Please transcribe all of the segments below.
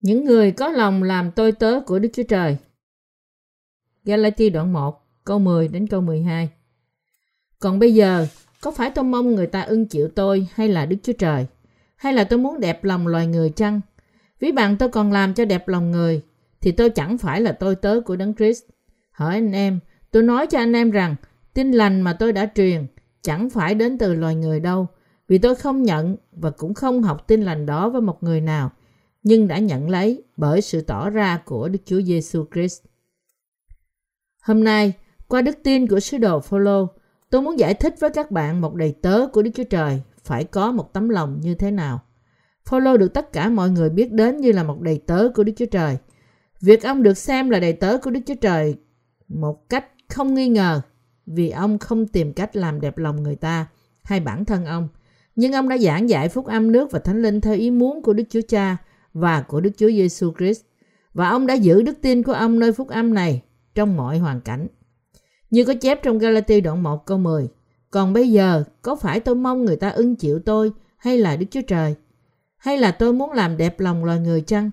Những người có lòng làm tôi tớ của Đức Chúa Trời. Galati đoạn 1, câu 10 đến câu 12. Còn bây giờ, có phải tôi mong người ta ưng chịu tôi hay là Đức Chúa Trời? Hay là tôi muốn đẹp lòng loài người chăng? Ví bằng tôi còn làm cho đẹp lòng người, thì tôi chẳng phải là tôi tớ của Đấng Christ. Hỏi anh em, tôi nói cho anh em rằng, tin lành mà tôi đã truyền chẳng phải đến từ loài người đâu, vì tôi không nhận và cũng không học tin lành đó với một người nào, nhưng đã nhận lấy bởi sự tỏ ra của Đức Chúa Giêsu Christ. Hôm nay, qua đức tin của sứ đồ Phaolô, tôi muốn giải thích với các bạn một đầy tớ của Đức Chúa Trời phải có một tấm lòng như thế nào. Phaolô được tất cả mọi người biết đến như là một đầy tớ của Đức Chúa Trời. Việc ông được xem là đầy tớ của Đức Chúa Trời một cách không nghi ngờ vì ông không tìm cách làm đẹp lòng người ta hay bản thân ông. Nhưng ông đã giảng dạy phúc âm nước và thánh linh theo ý muốn của Đức Chúa Cha và của Đức Chúa Giêsu Christ. Và ông đã giữ đức tin của ông nơi phúc âm này trong mọi hoàn cảnh. Như có chép trong Galati đoạn 1 câu 10. Còn bây giờ, có phải tôi mong người ta ưng chịu tôi hay là Đức Chúa Trời? Hay là tôi muốn làm đẹp lòng loài người chăng?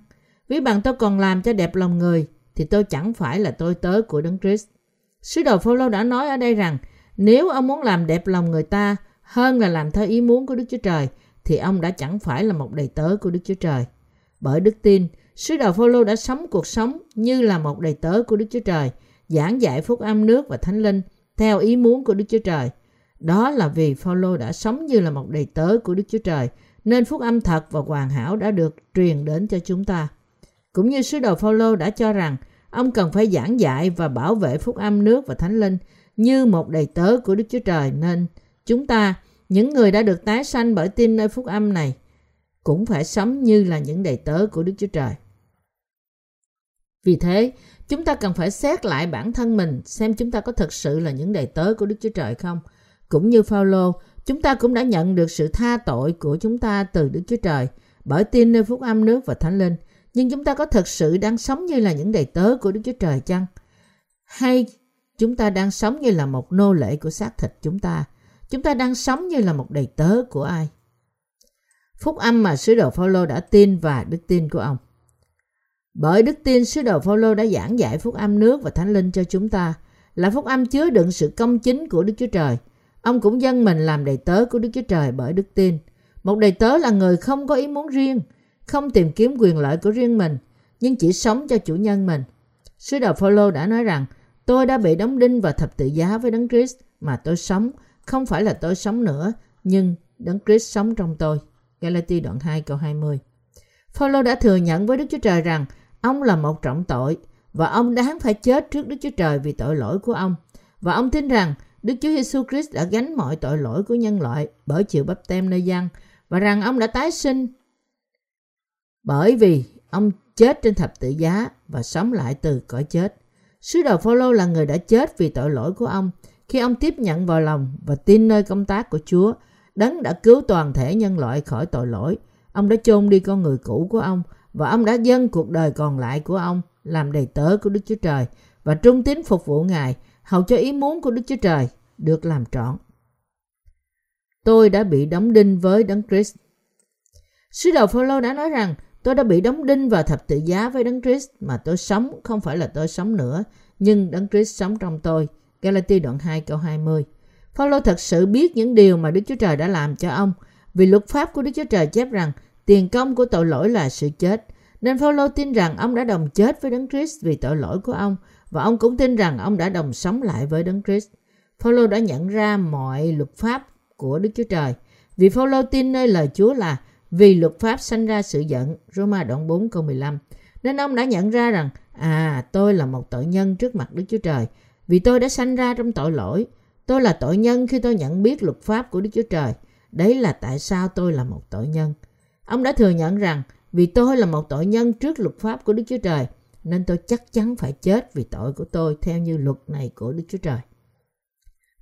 Ví bằng tôi còn làm cho đẹp lòng người, thì tôi chẳng phải là tôi tớ của Đấng Christ. Sứ đồ Phaolô đã nói ở đây rằng nếu ông muốn làm đẹp lòng người ta hơn là làm theo ý muốn của Đức Chúa Trời thì ông đã chẳng phải là một đầy tớ của Đức Chúa Trời. Bởi đức tin, sứ đồ Phaolô đã sống cuộc sống như là một đầy tớ của Đức Chúa Trời, giảng dạy phúc âm nước và thánh linh theo ý muốn của Đức Chúa Trời. Đó là vì Phaolô đã sống như là một đầy tớ của Đức Chúa Trời, nên phúc âm thật và hoàn hảo đã được truyền đến cho chúng ta. Cũng như sứ đồ Phaolô đã cho rằng ông cần phải giảng dạy và bảo vệ phúc âm nước và thánh linh như một đầy tớ của Đức Chúa Trời nên chúng ta, những người đã được tái sanh bởi tin nơi phúc âm này, cũng phải sống như là những đầy tớ của Đức Chúa Trời. Vì thế, chúng ta cần phải xét lại bản thân mình xem chúng ta có thực sự là những đầy tớ của Đức Chúa Trời không. Cũng như Phaolô, chúng ta cũng đã nhận được sự tha tội của chúng ta từ Đức Chúa Trời bởi tin nơi phúc âm nước và thánh linh. Nhưng chúng ta có thực sự đang sống như là những đầy tớ của Đức Chúa Trời chăng? Hay chúng ta đang sống như là một nô lệ của xác thịt chúng ta? Chúng ta đang sống như là một đầy tớ của ai? Phúc âm mà sứ đồ Phaolô đã tin và đức tin của ông. Bởi đức tin sứ đồ Phaolô đã giảng dạy phúc âm nước và thánh linh cho chúng ta, là phúc âm chứa đựng sự công chính của Đức Chúa Trời. Ông cũng dâng mình làm đầy tớ của Đức Chúa Trời bởi đức tin. Một đầy tớ là người không có ý muốn riêng, không tìm kiếm quyền lợi của riêng mình, nhưng chỉ sống cho chủ nhân mình. Sứ đồ Phaolô đã nói rằng, tôi đã bị đóng đinh và thập tự giá với Đấng Christ mà tôi sống, không phải là tôi sống nữa, nhưng Đấng Christ sống trong tôi. Galati đoạn 2 câu 20. Phaolô đã thừa nhận với Đức Chúa Trời rằng ông là một trọng tội và ông đáng phải chết trước Đức Chúa Trời vì tội lỗi của ông. Và ông tin rằng Đức Chúa Giêsu Christ đã gánh mọi tội lỗi của nhân loại bởi chịu bắp tem nơi dân và rằng ông đã tái sinh bởi vì ông chết trên thập tự giá và sống lại từ cõi chết. Sứ đồ Phaolô là người đã chết vì tội lỗi của ông khi ông tiếp nhận vào lòng và tin nơi công tác của Chúa. Đấng đã cứu toàn thể nhân loại khỏi tội lỗi. Ông đã chôn đi con người cũ của ông và ông đã dâng cuộc đời còn lại của ông làm đầy tớ của Đức Chúa Trời và trung tín phục vụ Ngài hầu cho ý muốn của Đức Chúa Trời được làm trọn. Tôi đã bị đóng đinh với Đấng Christ. Sứ đồ Phaolô đã nói rằng Tôi đã bị đóng đinh vào thập tự giá với Đấng Christ mà tôi sống không phải là tôi sống nữa, nhưng Đấng Christ sống trong tôi. Galati đoạn 2 câu 20. Phaolô thật sự biết những điều mà Đức Chúa Trời đã làm cho ông, vì luật pháp của Đức Chúa Trời chép rằng tiền công của tội lỗi là sự chết. Nên Phaolô tin rằng ông đã đồng chết với Đấng Christ vì tội lỗi của ông và ông cũng tin rằng ông đã đồng sống lại với Đấng Christ. Phaolô đã nhận ra mọi luật pháp của Đức Chúa Trời. Vì Phaolô tin nơi lời Chúa là vì luật pháp sanh ra sự giận, Roma đoạn 4 câu 15. Nên ông đã nhận ra rằng, à, tôi là một tội nhân trước mặt Đức Chúa Trời, vì tôi đã sanh ra trong tội lỗi. Tôi là tội nhân khi tôi nhận biết luật pháp của Đức Chúa Trời. Đấy là tại sao tôi là một tội nhân. Ông đã thừa nhận rằng, vì tôi là một tội nhân trước luật pháp của Đức Chúa Trời, nên tôi chắc chắn phải chết vì tội của tôi theo như luật này của Đức Chúa Trời.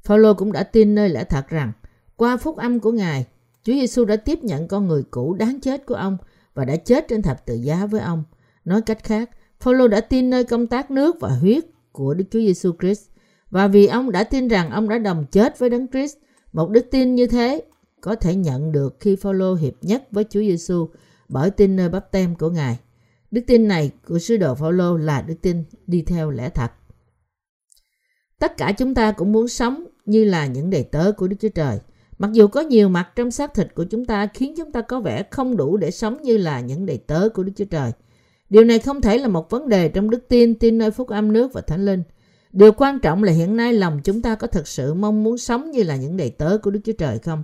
Phaolô cũng đã tin nơi lẽ thật rằng, qua phúc âm của Ngài, Chúa Giêsu đã tiếp nhận con người cũ đáng chết của ông và đã chết trên thập tự giá với ông. Nói cách khác, Phaolô đã tin nơi công tác nước và huyết của Đức Chúa Giêsu Christ và vì ông đã tin rằng ông đã đồng chết với Đấng Christ, một đức tin như thế có thể nhận được khi Phaolô hiệp nhất với Chúa Giêsu bởi tin nơi bắp tem của Ngài. Đức tin này của sứ đồ Phaolô là đức tin đi theo lẽ thật. Tất cả chúng ta cũng muốn sống như là những đầy tớ của Đức Chúa Trời. Mặc dù có nhiều mặt trong xác thịt của chúng ta khiến chúng ta có vẻ không đủ để sống như là những đầy tớ của Đức Chúa Trời. Điều này không thể là một vấn đề trong đức tin, tin nơi phúc âm nước và thánh linh. Điều quan trọng là hiện nay lòng chúng ta có thực sự mong muốn sống như là những đầy tớ của Đức Chúa Trời không?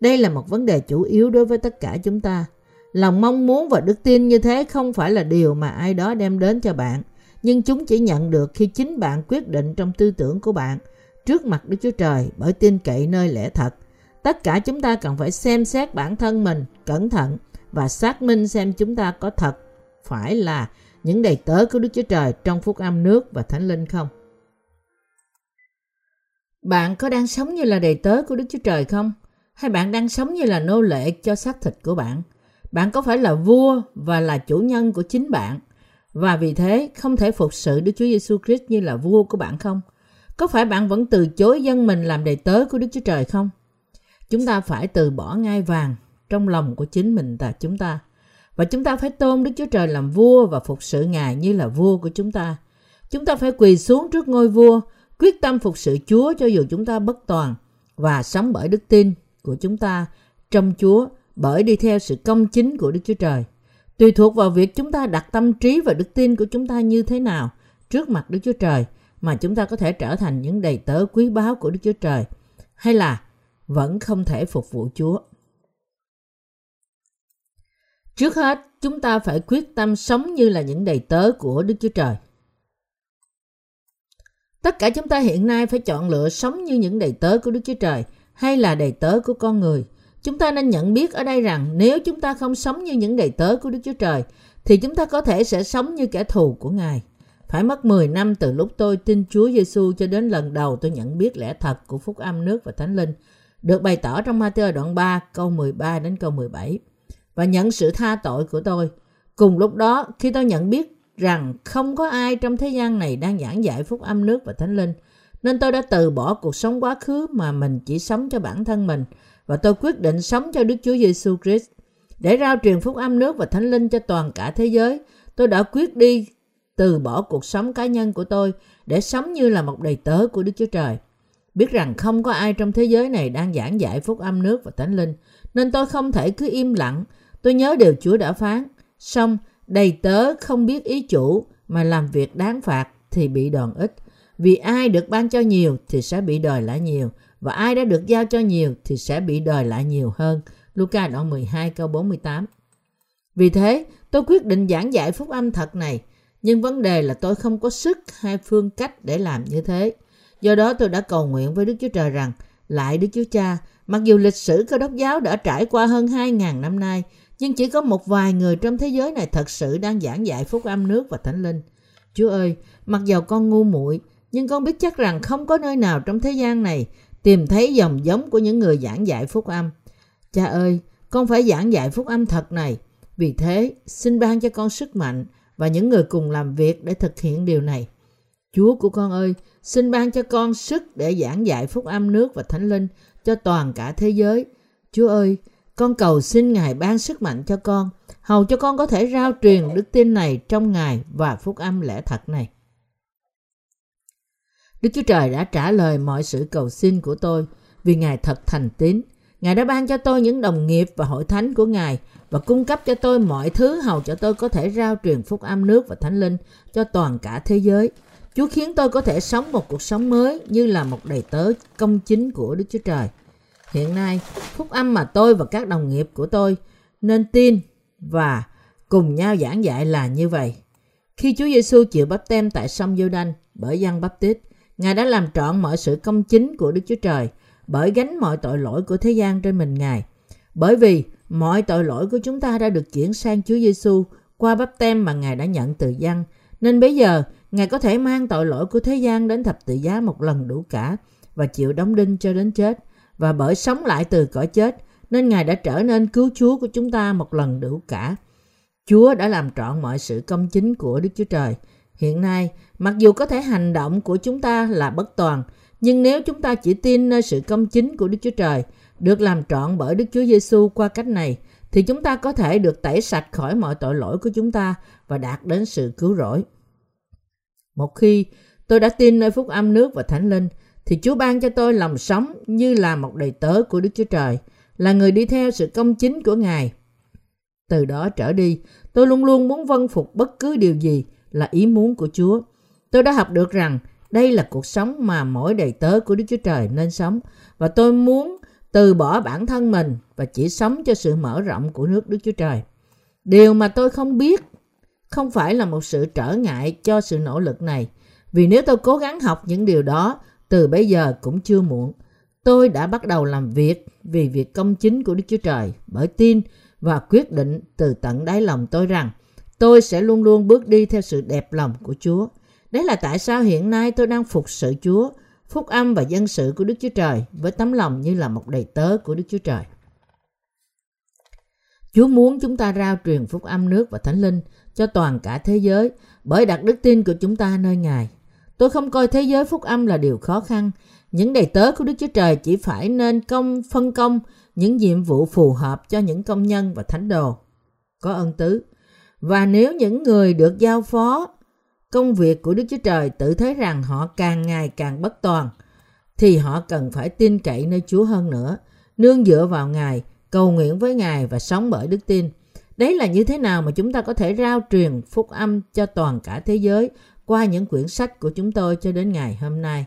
Đây là một vấn đề chủ yếu đối với tất cả chúng ta. Lòng mong muốn và đức tin như thế không phải là điều mà ai đó đem đến cho bạn, nhưng chúng chỉ nhận được khi chính bạn quyết định trong tư tưởng của bạn trước mặt Đức Chúa Trời bởi tin cậy nơi lẽ thật. Tất cả chúng ta cần phải xem xét bản thân mình cẩn thận và xác minh xem chúng ta có thật phải là những đầy tớ của Đức Chúa Trời trong phúc âm nước và thánh linh không? Bạn có đang sống như là đầy tớ của Đức Chúa Trời không? Hay bạn đang sống như là nô lệ cho xác thịt của bạn? Bạn có phải là vua và là chủ nhân của chính bạn? Và vì thế không thể phục sự Đức Chúa Giêsu Christ như là vua của bạn không? Có phải bạn vẫn từ chối dân mình làm đầy tớ của Đức Chúa Trời không? Chúng ta phải từ bỏ ngai vàng trong lòng của chính mình và chúng ta. Và chúng ta phải tôn Đức Chúa Trời làm vua và phục sự Ngài như là vua của chúng ta. Chúng ta phải quỳ xuống trước ngôi vua, quyết tâm phục sự Chúa cho dù chúng ta bất toàn và sống bởi đức tin của chúng ta trong Chúa bởi đi theo sự công chính của Đức Chúa Trời. Tùy thuộc vào việc chúng ta đặt tâm trí và đức tin của chúng ta như thế nào trước mặt Đức Chúa Trời mà chúng ta có thể trở thành những đầy tớ quý báu của Đức Chúa Trời hay là vẫn không thể phục vụ Chúa. Trước hết, chúng ta phải quyết tâm sống như là những đầy tớ của Đức Chúa Trời. Tất cả chúng ta hiện nay phải chọn lựa sống như những đầy tớ của Đức Chúa Trời hay là đầy tớ của con người. Chúng ta nên nhận biết ở đây rằng nếu chúng ta không sống như những đầy tớ của Đức Chúa Trời thì chúng ta có thể sẽ sống như kẻ thù của Ngài. Phải mất 10 năm từ lúc tôi tin Chúa Giêsu cho đến lần đầu tôi nhận biết lẽ thật của phúc âm nước và thánh linh, được bày tỏ trong Matthew đoạn 3 câu 13 đến câu 17 và nhận sự tha tội của tôi. Cùng lúc đó, khi tôi nhận biết rằng không có ai trong thế gian này đang giảng dạy phúc âm nước và thánh linh, nên tôi đã từ bỏ cuộc sống quá khứ mà mình chỉ sống cho bản thân mình và tôi quyết định sống cho Đức Chúa Giêsu Christ. Để rao truyền phúc âm nước và thánh linh cho toàn cả thế giới, tôi đã quyết đi từ bỏ cuộc sống cá nhân của tôi để sống như là một đầy tớ của Đức Chúa Trời. Biết rằng không có ai trong thế giới này đang giảng dạy phúc âm nước và thánh linh, nên tôi không thể cứ im lặng Tôi nhớ điều Chúa đã phán, xong đầy tớ không biết ý chủ mà làm việc đáng phạt thì bị đòn ít. Vì ai được ban cho nhiều thì sẽ bị đòi lại nhiều, và ai đã được giao cho nhiều thì sẽ bị đòi lại nhiều hơn. Luca đoạn 12 câu 48 Vì thế, tôi quyết định giảng dạy phúc âm thật này, nhưng vấn đề là tôi không có sức hay phương cách để làm như thế. Do đó tôi đã cầu nguyện với Đức Chúa Trời rằng, lại Đức Chúa Cha, mặc dù lịch sử cơ đốc giáo đã trải qua hơn 2.000 năm nay, nhưng chỉ có một vài người trong thế giới này thật sự đang giảng dạy phúc âm nước và thánh linh. Chúa ơi, mặc dầu con ngu muội, nhưng con biết chắc rằng không có nơi nào trong thế gian này tìm thấy dòng giống của những người giảng dạy phúc âm. Cha ơi, con phải giảng dạy phúc âm thật này. Vì thế, xin ban cho con sức mạnh và những người cùng làm việc để thực hiện điều này. Chúa của con ơi, xin ban cho con sức để giảng dạy phúc âm nước và thánh linh cho toàn cả thế giới. Chúa ơi, con cầu xin Ngài ban sức mạnh cho con, hầu cho con có thể rao truyền đức tin này trong Ngài và phúc âm lẽ thật này. Đức Chúa Trời đã trả lời mọi sự cầu xin của tôi vì Ngài thật thành tín. Ngài đã ban cho tôi những đồng nghiệp và hội thánh của Ngài và cung cấp cho tôi mọi thứ hầu cho tôi có thể rao truyền phúc âm nước và thánh linh cho toàn cả thế giới. Chúa khiến tôi có thể sống một cuộc sống mới như là một đầy tớ công chính của Đức Chúa Trời. Hiện nay, phúc âm mà tôi và các đồng nghiệp của tôi nên tin và cùng nhau giảng dạy là như vậy. Khi Chúa Giêsu chịu bắp tem tại sông giô đanh bởi dân bắp tít, Ngài đã làm trọn mọi sự công chính của Đức Chúa Trời bởi gánh mọi tội lỗi của thế gian trên mình Ngài. Bởi vì mọi tội lỗi của chúng ta đã được chuyển sang Chúa Giêsu qua bắp tem mà Ngài đã nhận từ dân, nên bây giờ Ngài có thể mang tội lỗi của thế gian đến thập tự giá một lần đủ cả và chịu đóng đinh cho đến chết và bởi sống lại từ cõi chết nên Ngài đã trở nên cứu Chúa của chúng ta một lần đủ cả. Chúa đã làm trọn mọi sự công chính của Đức Chúa Trời. Hiện nay, mặc dù có thể hành động của chúng ta là bất toàn, nhưng nếu chúng ta chỉ tin nơi sự công chính của Đức Chúa Trời, được làm trọn bởi Đức Chúa Giêsu qua cách này, thì chúng ta có thể được tẩy sạch khỏi mọi tội lỗi của chúng ta và đạt đến sự cứu rỗi. Một khi tôi đã tin nơi phúc âm nước và thánh linh, thì Chúa ban cho tôi lòng sống như là một đầy tớ của Đức Chúa Trời, là người đi theo sự công chính của Ngài. Từ đó trở đi, tôi luôn luôn muốn vân phục bất cứ điều gì là ý muốn của Chúa. Tôi đã học được rằng đây là cuộc sống mà mỗi đầy tớ của Đức Chúa Trời nên sống và tôi muốn từ bỏ bản thân mình và chỉ sống cho sự mở rộng của nước Đức Chúa Trời. Điều mà tôi không biết không phải là một sự trở ngại cho sự nỗ lực này, vì nếu tôi cố gắng học những điều đó từ bây giờ cũng chưa muộn. Tôi đã bắt đầu làm việc vì việc công chính của Đức Chúa Trời bởi tin và quyết định từ tận đáy lòng tôi rằng tôi sẽ luôn luôn bước đi theo sự đẹp lòng của Chúa. Đấy là tại sao hiện nay tôi đang phục sự Chúa, phúc âm và dân sự của Đức Chúa Trời với tấm lòng như là một đầy tớ của Đức Chúa Trời. Chúa muốn chúng ta rao truyền phúc âm nước và thánh linh cho toàn cả thế giới bởi đặt đức tin của chúng ta nơi Ngài. Tôi không coi thế giới phúc âm là điều khó khăn. Những đầy tớ của Đức Chúa Trời chỉ phải nên công phân công những nhiệm vụ phù hợp cho những công nhân và thánh đồ. Có ơn tứ. Và nếu những người được giao phó công việc của Đức Chúa Trời tự thấy rằng họ càng ngày càng bất toàn, thì họ cần phải tin cậy nơi Chúa hơn nữa, nương dựa vào Ngài, cầu nguyện với Ngài và sống bởi đức tin. Đấy là như thế nào mà chúng ta có thể rao truyền phúc âm cho toàn cả thế giới qua những quyển sách của chúng tôi cho đến ngày hôm nay.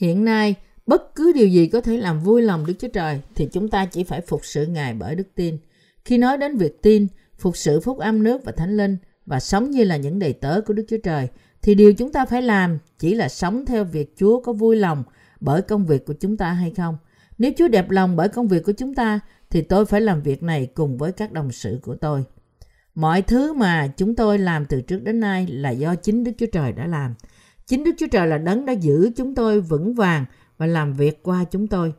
Hiện nay, bất cứ điều gì có thể làm vui lòng Đức Chúa Trời thì chúng ta chỉ phải phục sự Ngài bởi đức tin. Khi nói đến việc tin, phục sự phúc âm nước và thánh linh và sống như là những đầy tớ của Đức Chúa Trời thì điều chúng ta phải làm chỉ là sống theo việc Chúa có vui lòng bởi công việc của chúng ta hay không. Nếu Chúa đẹp lòng bởi công việc của chúng ta thì tôi phải làm việc này cùng với các đồng sự của tôi. Mọi thứ mà chúng tôi làm từ trước đến nay là do chính Đức Chúa Trời đã làm. Chính Đức Chúa Trời là đấng đã giữ chúng tôi vững vàng và làm việc qua chúng tôi.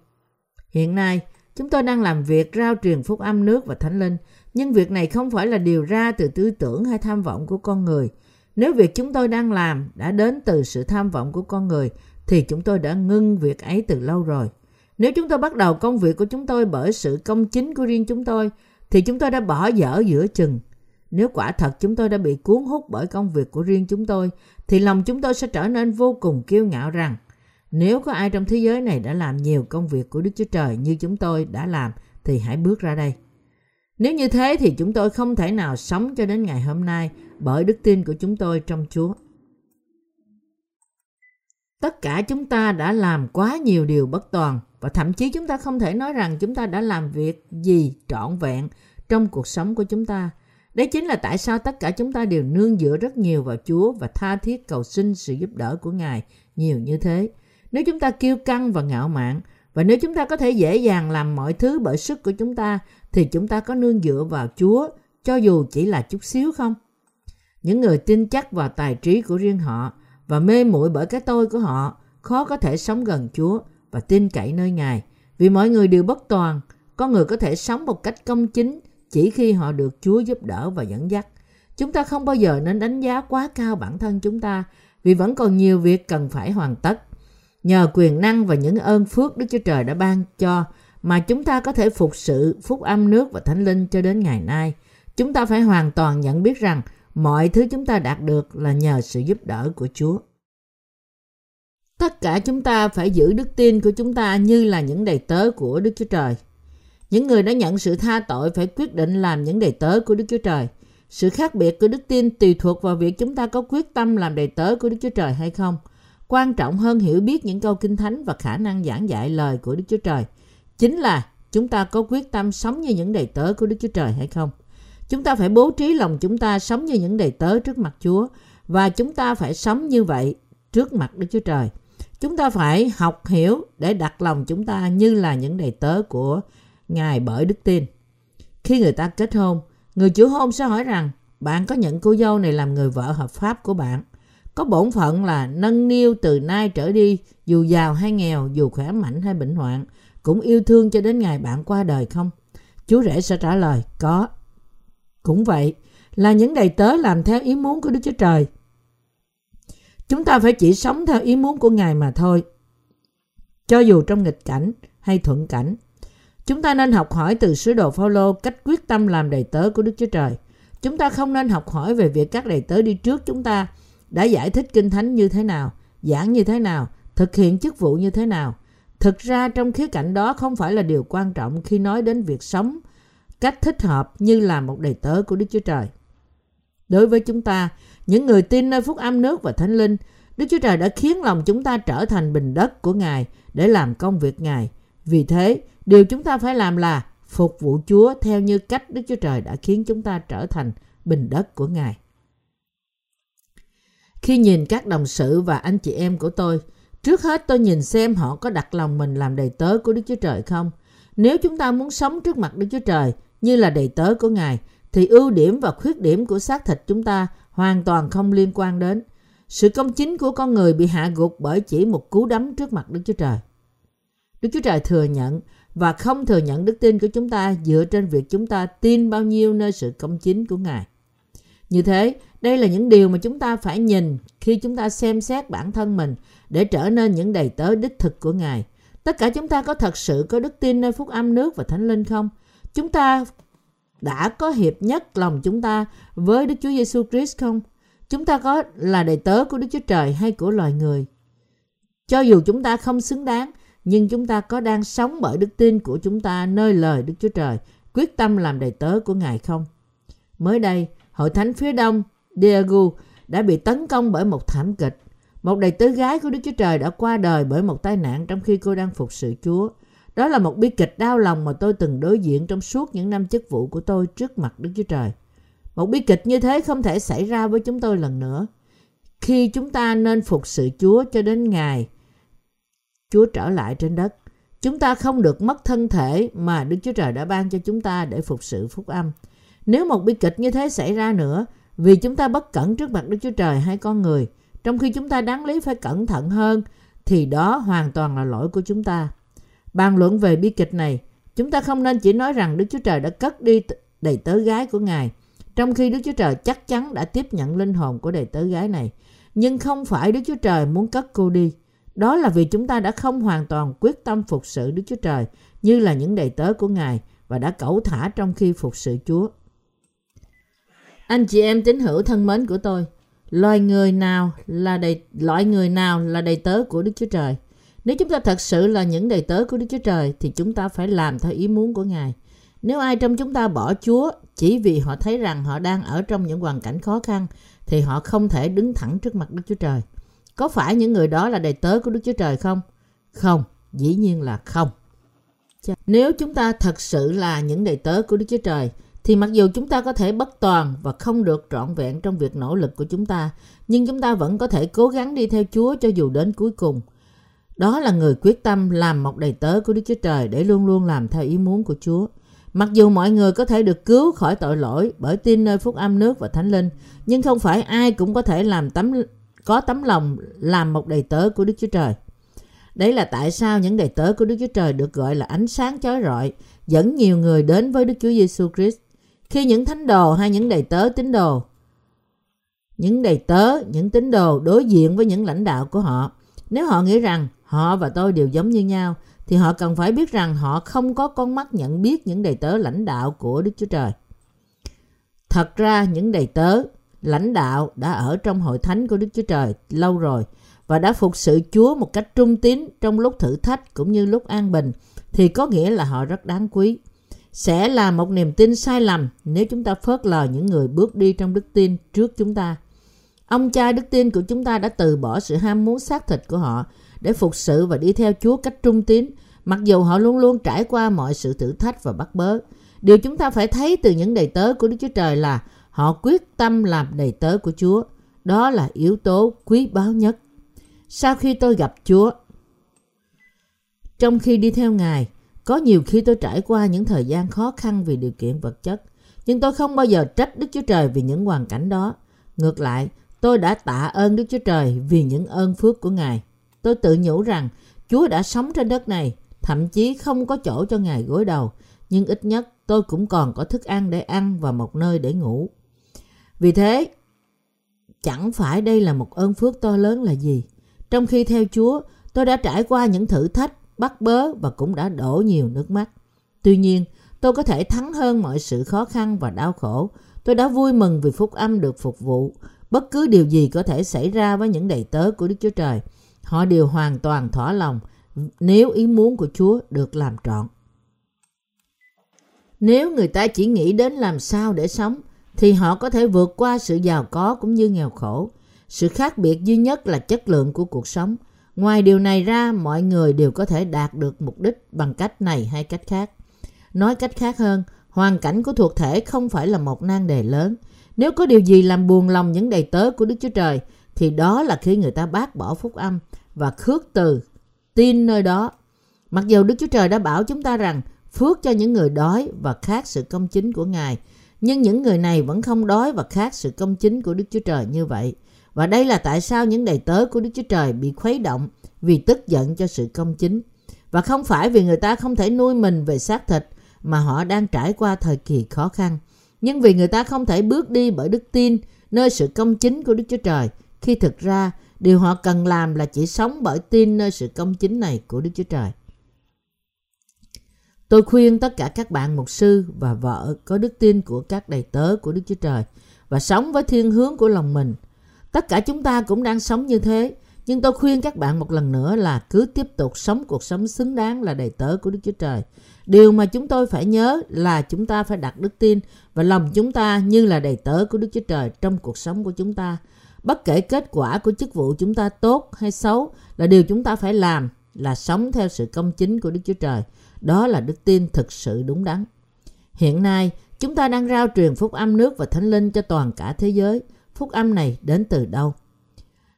Hiện nay, chúng tôi đang làm việc rao truyền phúc âm nước và thánh linh, nhưng việc này không phải là điều ra từ tư tưởng hay tham vọng của con người. Nếu việc chúng tôi đang làm đã đến từ sự tham vọng của con người, thì chúng tôi đã ngưng việc ấy từ lâu rồi. Nếu chúng tôi bắt đầu công việc của chúng tôi bởi sự công chính của riêng chúng tôi, thì chúng tôi đã bỏ dở giữa chừng. Nếu quả thật chúng tôi đã bị cuốn hút bởi công việc của riêng chúng tôi, thì lòng chúng tôi sẽ trở nên vô cùng kiêu ngạo rằng nếu có ai trong thế giới này đã làm nhiều công việc của Đức Chúa Trời như chúng tôi đã làm, thì hãy bước ra đây. Nếu như thế thì chúng tôi không thể nào sống cho đến ngày hôm nay bởi đức tin của chúng tôi trong Chúa. Tất cả chúng ta đã làm quá nhiều điều bất toàn và thậm chí chúng ta không thể nói rằng chúng ta đã làm việc gì trọn vẹn trong cuộc sống của chúng ta. Đấy chính là tại sao tất cả chúng ta đều nương dựa rất nhiều vào Chúa và tha thiết cầu xin sự giúp đỡ của Ngài nhiều như thế. Nếu chúng ta kiêu căng và ngạo mạn và nếu chúng ta có thể dễ dàng làm mọi thứ bởi sức của chúng ta thì chúng ta có nương dựa vào Chúa cho dù chỉ là chút xíu không? Những người tin chắc vào tài trí của riêng họ và mê muội bởi cái tôi của họ khó có thể sống gần Chúa và tin cậy nơi Ngài. Vì mọi người đều bất toàn, có người có thể sống một cách công chính chỉ khi họ được Chúa giúp đỡ và dẫn dắt. Chúng ta không bao giờ nên đánh giá quá cao bản thân chúng ta, vì vẫn còn nhiều việc cần phải hoàn tất. Nhờ quyền năng và những ơn phước Đức Chúa Trời đã ban cho mà chúng ta có thể phục sự phúc âm nước và thánh linh cho đến ngày nay. Chúng ta phải hoàn toàn nhận biết rằng mọi thứ chúng ta đạt được là nhờ sự giúp đỡ của Chúa. Tất cả chúng ta phải giữ đức tin của chúng ta như là những đầy tớ của Đức Chúa Trời. Những người đã nhận sự tha tội phải quyết định làm những đầy tớ của Đức Chúa Trời. Sự khác biệt của đức tin tùy thuộc vào việc chúng ta có quyết tâm làm đầy tớ của Đức Chúa Trời hay không. Quan trọng hơn hiểu biết những câu kinh thánh và khả năng giảng dạy lời của Đức Chúa Trời, chính là chúng ta có quyết tâm sống như những đầy tớ của Đức Chúa Trời hay không. Chúng ta phải bố trí lòng chúng ta sống như những đầy tớ trước mặt Chúa, và chúng ta phải sống như vậy trước mặt Đức Chúa Trời. Chúng ta phải học hiểu để đặt lòng chúng ta như là những đầy tớ của Ngài bởi đức tin. Khi người ta kết hôn, người chủ hôn sẽ hỏi rằng bạn có nhận cô dâu này làm người vợ hợp pháp của bạn. Có bổn phận là nâng niu từ nay trở đi, dù giàu hay nghèo, dù khỏe mạnh hay bệnh hoạn, cũng yêu thương cho đến ngày bạn qua đời không? Chú rể sẽ trả lời, có. Cũng vậy, là những đầy tớ làm theo ý muốn của Đức Chúa Trời. Chúng ta phải chỉ sống theo ý muốn của Ngài mà thôi. Cho dù trong nghịch cảnh hay thuận cảnh. Chúng ta nên học hỏi từ sứ đồ Phaolô cách quyết tâm làm đầy tớ của Đức Chúa Trời. Chúng ta không nên học hỏi về việc các đầy tớ đi trước chúng ta đã giải thích kinh thánh như thế nào, giảng như thế nào, thực hiện chức vụ như thế nào. Thực ra trong khía cạnh đó không phải là điều quan trọng khi nói đến việc sống cách thích hợp như là một đầy tớ của Đức Chúa Trời. Đối với chúng ta, những người tin nơi phúc âm nước và thánh linh, Đức Chúa Trời đã khiến lòng chúng ta trở thành bình đất của Ngài để làm công việc Ngài. Vì thế, điều chúng ta phải làm là phục vụ Chúa theo như cách Đức Chúa Trời đã khiến chúng ta trở thành bình đất của Ngài. Khi nhìn các đồng sự và anh chị em của tôi, trước hết tôi nhìn xem họ có đặt lòng mình làm đầy tớ của Đức Chúa Trời không. Nếu chúng ta muốn sống trước mặt Đức Chúa Trời như là đầy tớ của Ngài, thì ưu điểm và khuyết điểm của xác thịt chúng ta hoàn toàn không liên quan đến. Sự công chính của con người bị hạ gục bởi chỉ một cú đấm trước mặt Đức Chúa Trời. Đức Chúa Trời thừa nhận và không thừa nhận đức tin của chúng ta dựa trên việc chúng ta tin bao nhiêu nơi sự công chính của Ngài. Như thế, đây là những điều mà chúng ta phải nhìn khi chúng ta xem xét bản thân mình để trở nên những đầy tớ đích thực của Ngài. Tất cả chúng ta có thật sự có đức tin nơi phúc âm nước và thánh linh không? Chúng ta đã có hiệp nhất lòng chúng ta với Đức Chúa Giêsu Christ không? Chúng ta có là đầy tớ của Đức Chúa Trời hay của loài người? Cho dù chúng ta không xứng đáng, nhưng chúng ta có đang sống bởi đức tin của chúng ta nơi lời Đức Chúa Trời, quyết tâm làm đầy tớ của Ngài không? Mới đây, hội thánh phía đông Diego đã bị tấn công bởi một thảm kịch. Một đầy tớ gái của Đức Chúa Trời đã qua đời bởi một tai nạn trong khi cô đang phục sự Chúa. Đó là một bi kịch đau lòng mà tôi từng đối diện trong suốt những năm chức vụ của tôi trước mặt Đức Chúa Trời. Một bi kịch như thế không thể xảy ra với chúng tôi lần nữa. Khi chúng ta nên phục sự Chúa cho đến ngày Chúa trở lại trên đất, chúng ta không được mất thân thể mà Đức Chúa Trời đã ban cho chúng ta để phục sự phúc âm. Nếu một bi kịch như thế xảy ra nữa, vì chúng ta bất cẩn trước mặt Đức Chúa Trời hay con người, trong khi chúng ta đáng lý phải cẩn thận hơn, thì đó hoàn toàn là lỗi của chúng ta. Bàn luận về bi kịch này, chúng ta không nên chỉ nói rằng Đức Chúa Trời đã cất đi đầy tớ gái của Ngài, trong khi Đức Chúa Trời chắc chắn đã tiếp nhận linh hồn của đầy tớ gái này. Nhưng không phải Đức Chúa Trời muốn cất cô đi. Đó là vì chúng ta đã không hoàn toàn quyết tâm phục sự Đức Chúa Trời như là những đầy tớ của Ngài và đã cẩu thả trong khi phục sự Chúa. Anh chị em tín hữu thân mến của tôi, loài người nào là đầy loại người nào là đầy tớ của Đức Chúa Trời? Nếu chúng ta thật sự là những đầy tớ của Đức Chúa Trời thì chúng ta phải làm theo ý muốn của Ngài. Nếu ai trong chúng ta bỏ Chúa chỉ vì họ thấy rằng họ đang ở trong những hoàn cảnh khó khăn thì họ không thể đứng thẳng trước mặt Đức Chúa Trời. Có phải những người đó là đầy tớ của Đức Chúa Trời không? Không, dĩ nhiên là không. Nếu chúng ta thật sự là những đầy tớ của Đức Chúa Trời thì mặc dù chúng ta có thể bất toàn và không được trọn vẹn trong việc nỗ lực của chúng ta, nhưng chúng ta vẫn có thể cố gắng đi theo Chúa cho dù đến cuối cùng. Đó là người quyết tâm làm một đầy tớ của Đức Chúa Trời để luôn luôn làm theo ý muốn của Chúa. Mặc dù mọi người có thể được cứu khỏi tội lỗi bởi tin nơi phúc âm nước và thánh linh, nhưng không phải ai cũng có thể làm tấm có tấm lòng làm một đầy tớ của Đức Chúa Trời. Đấy là tại sao những đầy tớ của Đức Chúa Trời được gọi là ánh sáng chói rọi, dẫn nhiều người đến với Đức Chúa Giêsu Christ. Khi những thánh đồ hay những đầy tớ tín đồ, những đầy tớ, những tín đồ đối diện với những lãnh đạo của họ, nếu họ nghĩ rằng họ và tôi đều giống như nhau, thì họ cần phải biết rằng họ không có con mắt nhận biết những đầy tớ lãnh đạo của Đức Chúa Trời. Thật ra những đầy tớ lãnh đạo đã ở trong hội thánh của Đức Chúa Trời lâu rồi và đã phục sự Chúa một cách trung tín trong lúc thử thách cũng như lúc an bình thì có nghĩa là họ rất đáng quý. Sẽ là một niềm tin sai lầm nếu chúng ta phớt lờ những người bước đi trong đức tin trước chúng ta. Ông cha đức tin của chúng ta đã từ bỏ sự ham muốn xác thịt của họ để phục sự và đi theo Chúa cách trung tín, mặc dù họ luôn luôn trải qua mọi sự thử thách và bắt bớ. Điều chúng ta phải thấy từ những đầy tớ của Đức Chúa Trời là họ quyết tâm làm đầy tớ của Chúa. Đó là yếu tố quý báu nhất. Sau khi tôi gặp Chúa, trong khi đi theo Ngài, có nhiều khi tôi trải qua những thời gian khó khăn vì điều kiện vật chất, nhưng tôi không bao giờ trách Đức Chúa Trời vì những hoàn cảnh đó. Ngược lại, tôi đã tạ ơn Đức Chúa Trời vì những ơn phước của Ngài. Tôi tự nhủ rằng Chúa đã sống trên đất này, thậm chí không có chỗ cho Ngài gối đầu, nhưng ít nhất tôi cũng còn có thức ăn để ăn và một nơi để ngủ. Vì thế, chẳng phải đây là một ơn phước to lớn là gì. Trong khi theo Chúa, tôi đã trải qua những thử thách, bắt bớ và cũng đã đổ nhiều nước mắt. Tuy nhiên, tôi có thể thắng hơn mọi sự khó khăn và đau khổ. Tôi đã vui mừng vì phúc âm được phục vụ. Bất cứ điều gì có thể xảy ra với những đầy tớ của Đức Chúa Trời, họ đều hoàn toàn thỏa lòng nếu ý muốn của Chúa được làm trọn. Nếu người ta chỉ nghĩ đến làm sao để sống, thì họ có thể vượt qua sự giàu có cũng như nghèo khổ. Sự khác biệt duy nhất là chất lượng của cuộc sống. Ngoài điều này ra, mọi người đều có thể đạt được mục đích bằng cách này hay cách khác. Nói cách khác hơn, hoàn cảnh của thuộc thể không phải là một nan đề lớn. Nếu có điều gì làm buồn lòng những đầy tớ của Đức Chúa Trời, thì đó là khi người ta bác bỏ phúc âm và khước từ, tin nơi đó. Mặc dù Đức Chúa Trời đã bảo chúng ta rằng phước cho những người đói và khát sự công chính của Ngài, nhưng những người này vẫn không đói và khát sự công chính của Đức Chúa Trời như vậy. Và đây là tại sao những đầy tớ của Đức Chúa Trời bị khuấy động, vì tức giận cho sự công chính. Và không phải vì người ta không thể nuôi mình về xác thịt, mà họ đang trải qua thời kỳ khó khăn. Nhưng vì người ta không thể bước đi bởi đức tin nơi sự công chính của Đức Chúa Trời, khi thực ra, điều họ cần làm là chỉ sống bởi tin nơi sự công chính này của Đức Chúa Trời. Tôi khuyên tất cả các bạn mục sư và vợ có đức tin của các đầy tớ của Đức Chúa Trời và sống với thiên hướng của lòng mình. Tất cả chúng ta cũng đang sống như thế, nhưng tôi khuyên các bạn một lần nữa là cứ tiếp tục sống cuộc sống xứng đáng là đầy tớ của Đức Chúa Trời. Điều mà chúng tôi phải nhớ là chúng ta phải đặt đức tin và lòng chúng ta như là đầy tớ của Đức Chúa Trời trong cuộc sống của chúng ta. Bất kể kết quả của chức vụ chúng ta tốt hay xấu là điều chúng ta phải làm là sống theo sự công chính của Đức Chúa Trời. Đó là đức tin thực sự đúng đắn. Hiện nay, chúng ta đang rao truyền phúc âm nước và thánh linh cho toàn cả thế giới. Phúc âm này đến từ đâu?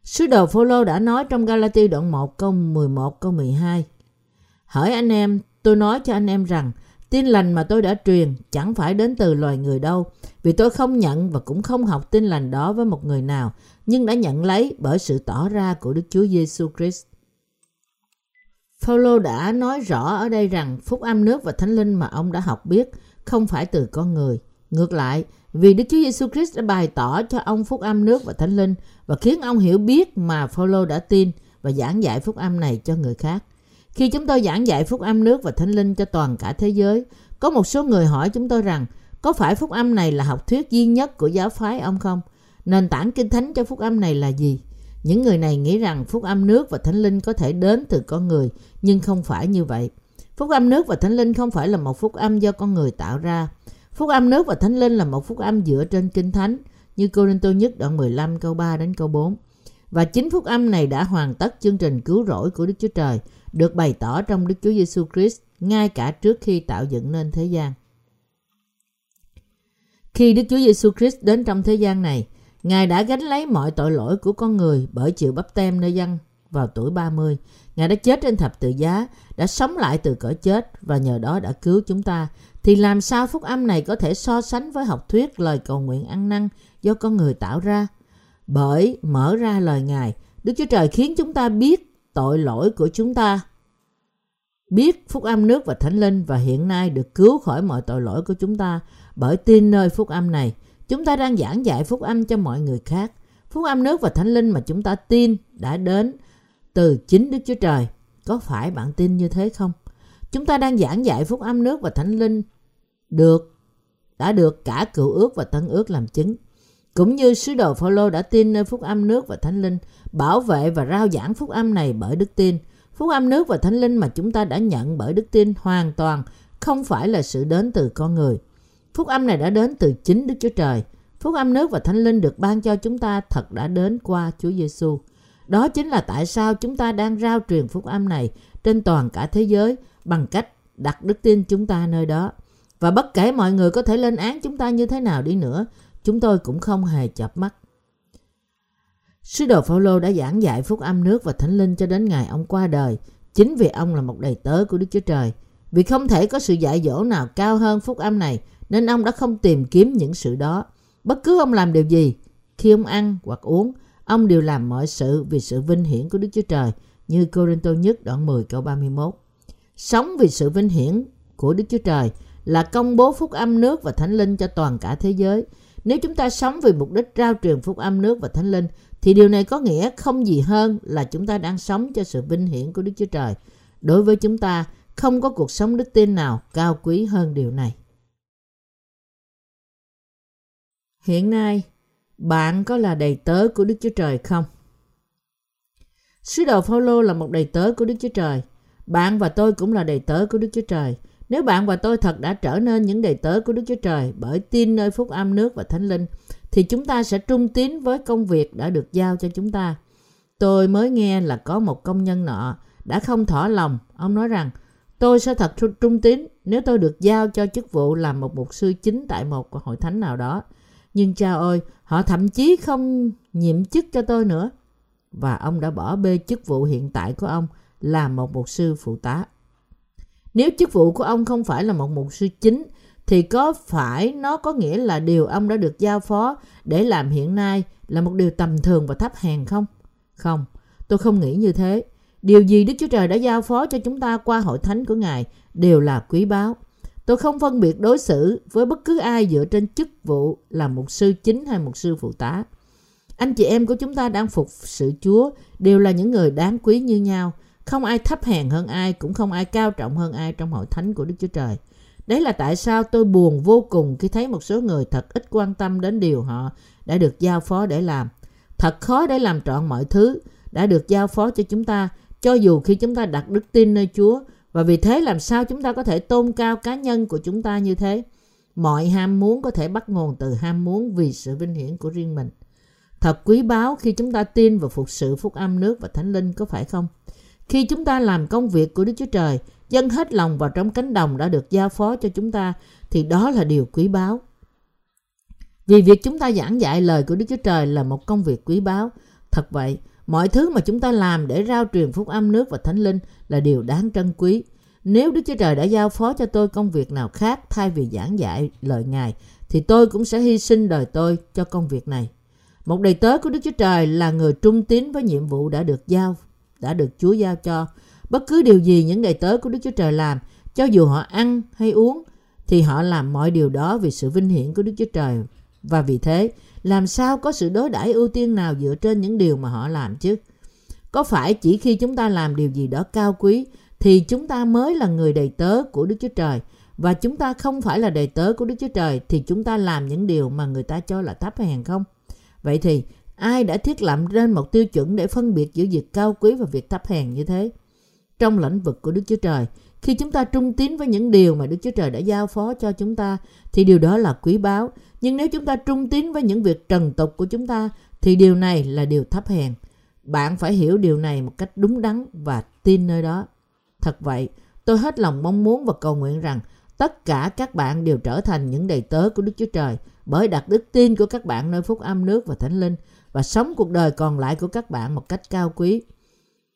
Sứ đồ Phaolô đã nói trong Galati đoạn 1 câu 11 câu 12. Hỡi anh em, tôi nói cho anh em rằng tin lành mà tôi đã truyền chẳng phải đến từ loài người đâu, vì tôi không nhận và cũng không học tin lành đó với một người nào, nhưng đã nhận lấy bởi sự tỏ ra của Đức Chúa Giêsu Christ. Phaolô đã nói rõ ở đây rằng phúc âm nước và thánh linh mà ông đã học biết không phải từ con người. Ngược lại, vì Đức Chúa Giêsu Christ đã bày tỏ cho ông phúc âm nước và thánh linh và khiến ông hiểu biết mà Phaolô đã tin và giảng dạy phúc âm này cho người khác. Khi chúng tôi giảng dạy phúc âm nước và thánh linh cho toàn cả thế giới, có một số người hỏi chúng tôi rằng có phải phúc âm này là học thuyết duy nhất của giáo phái ông không? Nền tảng kinh thánh cho phúc âm này là gì? Những người này nghĩ rằng phúc âm nước và thánh linh có thể đến từ con người, nhưng không phải như vậy. Phúc âm nước và thánh linh không phải là một phúc âm do con người tạo ra. Phúc âm nước và thánh linh là một phúc âm dựa trên kinh thánh, như Cô Linh Tô nhất đoạn 15 câu 3 đến câu 4. Và chính phúc âm này đã hoàn tất chương trình cứu rỗi của Đức Chúa Trời, được bày tỏ trong Đức Chúa Giêsu Christ ngay cả trước khi tạo dựng nên thế gian. Khi Đức Chúa Giêsu Christ đến trong thế gian này, Ngài đã gánh lấy mọi tội lỗi của con người bởi chịu bắp tem nơi dân vào tuổi 30. Ngài đã chết trên thập tự giá, đã sống lại từ cõi chết và nhờ đó đã cứu chúng ta. Thì làm sao phúc âm này có thể so sánh với học thuyết lời cầu nguyện ăn năn do con người tạo ra? Bởi mở ra lời Ngài, Đức Chúa Trời khiến chúng ta biết tội lỗi của chúng ta. Biết phúc âm nước và thánh linh và hiện nay được cứu khỏi mọi tội lỗi của chúng ta bởi tin nơi phúc âm này. Chúng ta đang giảng dạy phúc âm cho mọi người khác. Phúc âm nước và thánh linh mà chúng ta tin đã đến từ chính Đức Chúa Trời. Có phải bạn tin như thế không? Chúng ta đang giảng dạy phúc âm nước và thánh linh được đã được cả cựu ước và tân ước làm chứng. Cũng như sứ đồ Phaolô đã tin nơi phúc âm nước và thánh linh, bảo vệ và rao giảng phúc âm này bởi đức tin. Phúc âm nước và thánh linh mà chúng ta đã nhận bởi đức tin hoàn toàn không phải là sự đến từ con người. Phúc âm này đã đến từ chính Đức Chúa Trời. Phúc âm nước và thánh linh được ban cho chúng ta thật đã đến qua Chúa Giêsu. Đó chính là tại sao chúng ta đang rao truyền phúc âm này trên toàn cả thế giới bằng cách đặt đức tin chúng ta nơi đó. Và bất kể mọi người có thể lên án chúng ta như thế nào đi nữa, chúng tôi cũng không hề chập mắt. Sứ đồ Phaolô đã giảng dạy phúc âm nước và thánh linh cho đến ngày ông qua đời, chính vì ông là một đầy tớ của Đức Chúa Trời. Vì không thể có sự dạy dỗ nào cao hơn phúc âm này, nên ông đã không tìm kiếm những sự đó. Bất cứ ông làm điều gì, khi ông ăn hoặc uống, ông đều làm mọi sự vì sự vinh hiển của Đức Chúa Trời, như Corinto nhất đoạn 10 câu 31. Sống vì sự vinh hiển của Đức Chúa Trời là công bố phúc âm nước và thánh linh cho toàn cả thế giới. Nếu chúng ta sống vì mục đích trao truyền phúc âm nước và thánh linh, thì điều này có nghĩa không gì hơn là chúng ta đang sống cho sự vinh hiển của Đức Chúa Trời. Đối với chúng ta, Không có cuộc sống đức tin nào cao quý hơn điều này. Hiện nay, bạn có là đầy tớ của Đức Chúa Trời không? Sứ đồ Phaolô là một đầy tớ của Đức Chúa Trời. Bạn và tôi cũng là đầy tớ của Đức Chúa Trời. Nếu bạn và tôi thật đã trở nên những đầy tớ của Đức Chúa Trời bởi tin nơi phúc âm nước và thánh linh, thì chúng ta sẽ trung tín với công việc đã được giao cho chúng ta. Tôi mới nghe là có một công nhân nọ đã không thỏa lòng. Ông nói rằng, tôi sẽ thật trung tín nếu tôi được giao cho chức vụ làm một mục sư chính tại một hội thánh nào đó. Nhưng cha ơi, họ thậm chí không nhiệm chức cho tôi nữa. Và ông đã bỏ bê chức vụ hiện tại của ông là một mục sư phụ tá. Nếu chức vụ của ông không phải là một mục sư chính, thì có phải nó có nghĩa là điều ông đã được giao phó để làm hiện nay là một điều tầm thường và thấp hèn không? Không, tôi không nghĩ như thế. Điều gì Đức Chúa Trời đã giao phó cho chúng ta qua hội thánh của Ngài đều là quý báu. Tôi không phân biệt đối xử với bất cứ ai dựa trên chức vụ là một sư chính hay một sư phụ tá. Anh chị em của chúng ta đang phục sự Chúa đều là những người đáng quý như nhau. Không ai thấp hèn hơn ai, cũng không ai cao trọng hơn ai trong hội thánh của Đức Chúa Trời. Đấy là tại sao tôi buồn vô cùng khi thấy một số người thật ít quan tâm đến điều họ đã được giao phó để làm. Thật khó để làm trọn mọi thứ đã được giao phó cho chúng ta, cho dù khi chúng ta đặt đức tin nơi Chúa. Và vì thế làm sao chúng ta có thể tôn cao cá nhân của chúng ta như thế? Mọi ham muốn có thể bắt nguồn từ ham muốn vì sự vinh hiển của riêng mình. Thật quý báu khi chúng ta tin vào phục sự phúc âm nước và thánh linh có phải không? Khi chúng ta làm công việc của Đức Chúa Trời, dâng hết lòng vào trong cánh đồng đã được giao phó cho chúng ta, thì đó là điều quý báu. Vì việc chúng ta giảng dạy lời của Đức Chúa Trời là một công việc quý báu. Thật vậy, mọi thứ mà chúng ta làm để rao truyền phúc âm nước và thánh linh là điều đáng trân quý. Nếu Đức Chúa Trời đã giao phó cho tôi công việc nào khác thay vì giảng dạy lời Ngài, thì tôi cũng sẽ hy sinh đời tôi cho công việc này. Một đầy tớ của Đức Chúa Trời là người trung tín với nhiệm vụ đã được giao, đã được Chúa giao cho. Bất cứ điều gì những đầy tớ của Đức Chúa Trời làm, cho dù họ ăn hay uống, thì họ làm mọi điều đó vì sự vinh hiển của Đức Chúa Trời. Và vì thế, làm sao có sự đối đãi ưu tiên nào dựa trên những điều mà họ làm chứ? Có phải chỉ khi chúng ta làm điều gì đó cao quý thì chúng ta mới là người đầy tớ của Đức Chúa Trời và chúng ta không phải là đầy tớ của Đức Chúa Trời thì chúng ta làm những điều mà người ta cho là thấp hèn không? Vậy thì ai đã thiết lập lên một tiêu chuẩn để phân biệt giữa việc cao quý và việc thấp hèn như thế? Trong lĩnh vực của Đức Chúa Trời, khi chúng ta trung tín với những điều mà Đức Chúa Trời đã giao phó cho chúng ta thì điều đó là quý báu. Nhưng nếu chúng ta trung tín với những việc trần tục của chúng ta thì điều này là điều thấp hèn. Bạn phải hiểu điều này một cách đúng đắn và tin nơi đó. Thật vậy, tôi hết lòng mong muốn và cầu nguyện rằng tất cả các bạn đều trở thành những đầy tớ của Đức Chúa Trời bởi đặt đức tin của các bạn nơi phúc âm nước và thánh linh và sống cuộc đời còn lại của các bạn một cách cao quý.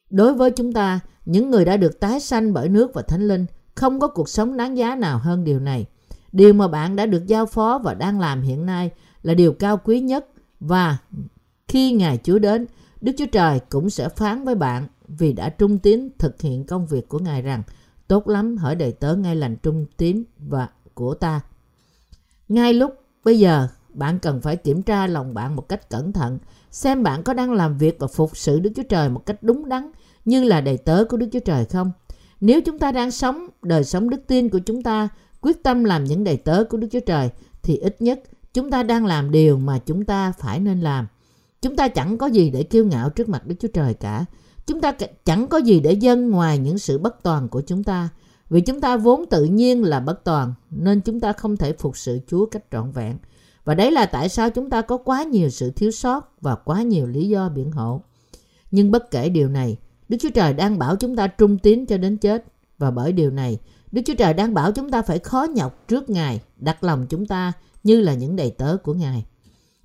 Đối với chúng ta, những người đã được tái sanh bởi nước và thánh linh, không có cuộc sống đáng giá nào hơn điều này. Điều mà bạn đã được giao phó và đang làm hiện nay là điều cao quý nhất và khi Ngài Chúa đến, Đức Chúa Trời cũng sẽ phán với bạn vì đã trung tín thực hiện công việc của Ngài rằng tốt lắm hỡi đầy tớ ngay lành trung tín và của ta. Ngay lúc bây giờ bạn cần phải kiểm tra lòng bạn một cách cẩn thận xem bạn có đang làm việc và phục sự Đức Chúa Trời một cách đúng đắn như là đầy tớ của Đức Chúa Trời không? Nếu chúng ta đang sống, đời sống đức tin của chúng ta, quyết tâm làm những đầy tớ của Đức Chúa Trời, thì ít nhất chúng ta đang làm điều mà chúng ta phải nên làm. Chúng ta chẳng có gì để kiêu ngạo trước mặt Đức Chúa Trời cả. Chúng ta chẳng có gì để dâng ngoài những sự bất toàn của chúng ta. Vì chúng ta vốn tự nhiên là bất toàn, nên chúng ta không thể phục sự Chúa cách trọn vẹn. Và đấy là tại sao chúng ta có quá nhiều sự thiếu sót và quá nhiều lý do biện hộ. Nhưng bất kể điều này, Đức Chúa Trời đang bảo chúng ta trung tín cho đến chết. Và bởi điều này, Đức Chúa Trời đang bảo chúng ta phải khó nhọc trước Ngài, đặt lòng chúng ta như là những đầy tớ của Ngài.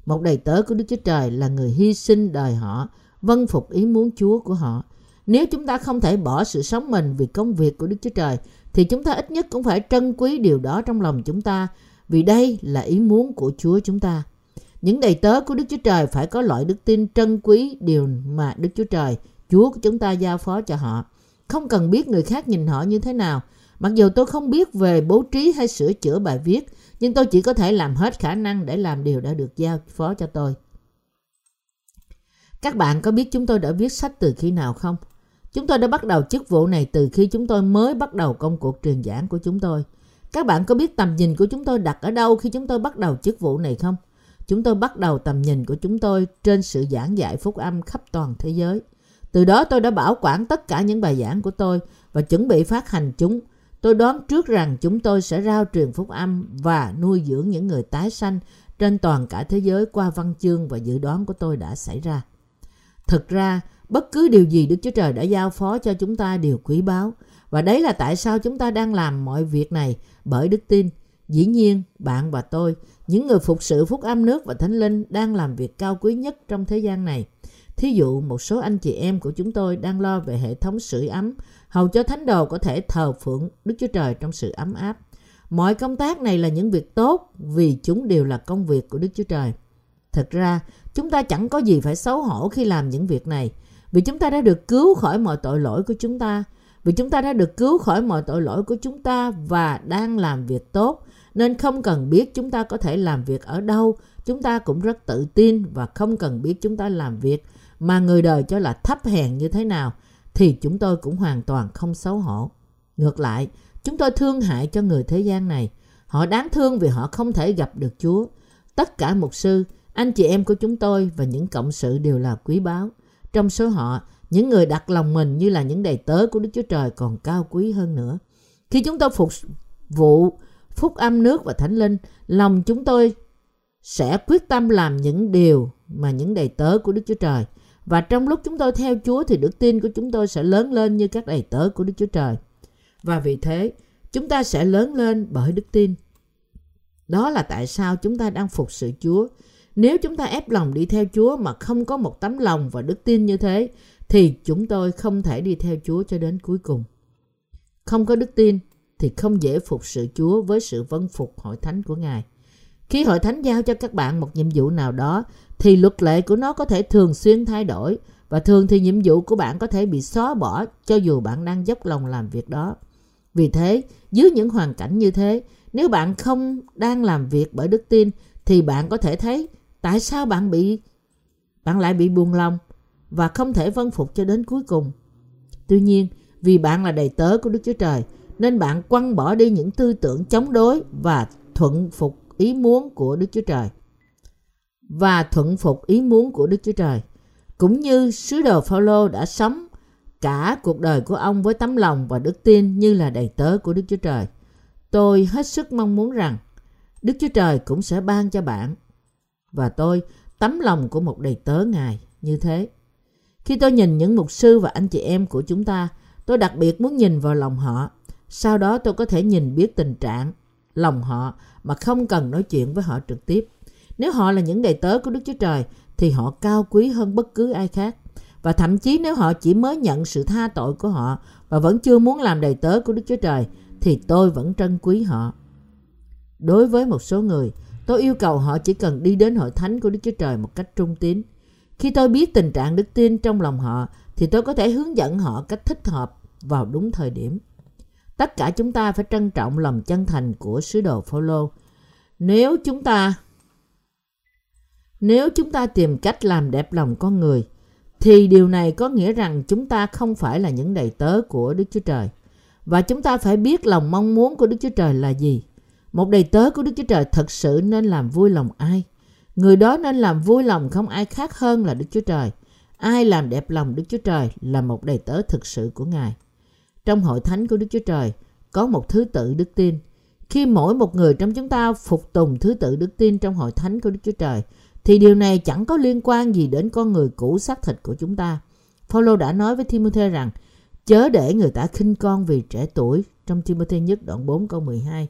Một đầy tớ của Đức Chúa Trời là người hy sinh đời họ, vâng phục ý muốn Chúa của họ. Nếu chúng ta không thể bỏ sự sống mình vì công việc của Đức Chúa Trời, thì chúng ta ít nhất cũng phải trân quý điều đó trong lòng chúng ta, vì đây là ý muốn của Chúa chúng ta. Những đầy tớ của Đức Chúa Trời phải có loại đức tin trân quý điều mà Đức Chúa Trời, Chúa của chúng ta giao phó cho họ. Không cần biết người khác nhìn họ như thế nào. Mặc dù tôi không biết về bố trí hay sửa chữa bài viết, nhưng tôi chỉ có thể làm hết khả năng để làm điều đã được giao phó cho tôi. Các bạn có biết chúng tôi đã viết sách từ khi nào không? Chúng tôi đã bắt đầu chức vụ này từ khi chúng tôi mới bắt đầu công cuộc truyền giảng của chúng tôi. Các bạn có biết tầm nhìn của chúng tôi đặt ở đâu khi chúng tôi bắt đầu chức vụ này không? Chúng tôi bắt đầu tầm nhìn của chúng tôi trên sự giảng dạy phúc âm khắp toàn thế giới. Từ đó tôi đã bảo quản tất cả những bài giảng của tôi và chuẩn bị phát hành chúng. Tôi đoán trước rằng chúng tôi sẽ rao truyền phúc âm và nuôi dưỡng những người tái sanh trên toàn cả thế giới qua văn chương và dự đoán của tôi đã xảy ra. Thực ra, bất cứ điều gì Đức Chúa Trời đã giao phó cho chúng ta đều quý báu. Và đấy là tại sao chúng ta đang làm mọi việc này bởi đức tin. Dĩ nhiên, bạn và tôi, những người phục sự phúc âm nước và thánh linh đang làm việc cao quý nhất trong thế gian này. Thí dụ, một số anh chị em của chúng tôi đang lo về hệ thống sưởi ấm, hầu cho thánh đồ có thể thờ phượng Đức Chúa Trời trong sự ấm áp. Mọi công tác này là những việc tốt vì chúng đều là công việc của Đức Chúa Trời. Thật ra, chúng ta chẳng có gì phải xấu hổ khi làm những việc này, vì chúng ta đã được cứu khỏi mọi tội lỗi của chúng ta, vì chúng ta đã được cứu khỏi mọi tội lỗi của chúng ta và đang làm việc tốt, nên không cần biết chúng ta có thể làm việc ở đâu, chúng ta cũng rất tự tin và không cần biết chúng ta làm việc mà người đời cho là thấp hèn như thế nào, thì chúng tôi cũng hoàn toàn không xấu hổ. Ngược lại, chúng tôi thương hại cho người thế gian này. Họ đáng thương vì họ không thể gặp được Chúa. Tất cả mục sư, anh chị em của chúng tôi và những cộng sự đều là quý báu. Trong số họ, những người đặt lòng mình như là những đầy tớ của Đức Chúa Trời còn cao quý hơn nữa. Khi chúng tôi phục vụ phúc âm nước và thánh linh, lòng chúng tôi sẽ quyết tâm làm những điều mà những đầy tớ của Đức Chúa Trời. Và trong lúc chúng tôi theo Chúa thì đức tin của chúng tôi sẽ lớn lên như các đầy tớ của Đức Chúa Trời. Và vì thế, chúng ta sẽ lớn lên bởi đức tin. Đó là tại sao chúng ta đang phục sự Chúa. Nếu chúng ta ép lòng đi theo Chúa mà không có một tấm lòng và đức tin như thế, thì chúng tôi không thể đi theo Chúa cho đến cuối cùng. Không có đức tin thì không dễ phục sự Chúa với sự vân phục hội thánh của Ngài. Khi hội thánh giao cho các bạn một nhiệm vụ nào đó thì luật lệ của nó có thể thường xuyên thay đổi và thường thì nhiệm vụ của bạn có thể bị xóa bỏ cho dù bạn đang dốc lòng làm việc đó. Vì thế, dưới những hoàn cảnh như thế, nếu bạn không đang làm việc bởi đức tin thì bạn có thể thấy tại sao bạn bị bạn lại bị buồn lòng và không thể vân phục cho đến cuối cùng. Tuy nhiên, vì bạn là đầy tớ của Đức Chúa Trời, nên bạn quăng bỏ đi những tư tưởng chống đối và thuận phục ý muốn của Đức Chúa Trời. Và thuận phục ý muốn của Đức Chúa Trời. Cũng như sứ đồ Phaolô đã sống cả cuộc đời của ông với tấm lòng và đức tin như là đầy tớ của Đức Chúa Trời. Tôi hết sức mong muốn rằng Đức Chúa Trời cũng sẽ ban cho bạn và tôi tấm lòng của một đầy tớ Ngài như thế. Khi tôi nhìn những mục sư và anh chị em của chúng ta, tôi đặc biệt muốn nhìn vào lòng họ. Sau đó tôi có thể nhìn biết tình trạng lòng họ mà không cần nói chuyện với họ trực tiếp. Nếu họ là những đầy tớ của Đức Chúa Trời thì họ cao quý hơn bất cứ ai khác. Và thậm chí nếu họ chỉ mới nhận sự tha tội của họ và vẫn chưa muốn làm đầy tớ của Đức Chúa Trời thì tôi vẫn trân quý họ. Đối với một số người, tôi yêu cầu họ chỉ cần đi đến hội thánh của Đức Chúa Trời một cách trung tín. Khi tôi biết tình trạng đức tin trong lòng họ, thì tôi có thể hướng dẫn họ cách thích hợp vào đúng thời điểm. Tất cả chúng ta phải trân trọng lòng chân thành của sứ đồ Phaolô. Nếu chúng ta, nếu chúng ta tìm cách làm đẹp lòng con người, thì điều này có nghĩa rằng chúng ta không phải là những đầy tớ của Đức Chúa Trời. Và chúng ta phải biết lòng mong muốn của Đức Chúa Trời là gì. Một đầy tớ của Đức Chúa Trời thật sự nên làm vui lòng ai? Người đó nên làm vui lòng không ai khác hơn là Đức Chúa Trời. Ai làm đẹp lòng Đức Chúa Trời là một đầy tớ thực sự của Ngài. Trong hội thánh của Đức Chúa Trời có một thứ tự đức tin. Khi mỗi một người trong chúng ta phục tùng thứ tự đức tin trong hội thánh của Đức Chúa Trời thì điều này chẳng có liên quan gì đến con người cũ xác thịt của chúng ta. Phaolô đã nói với Timothy rằng chớ để người ta khinh con vì trẻ tuổi trong Timothy nhất đoạn 4 câu 12.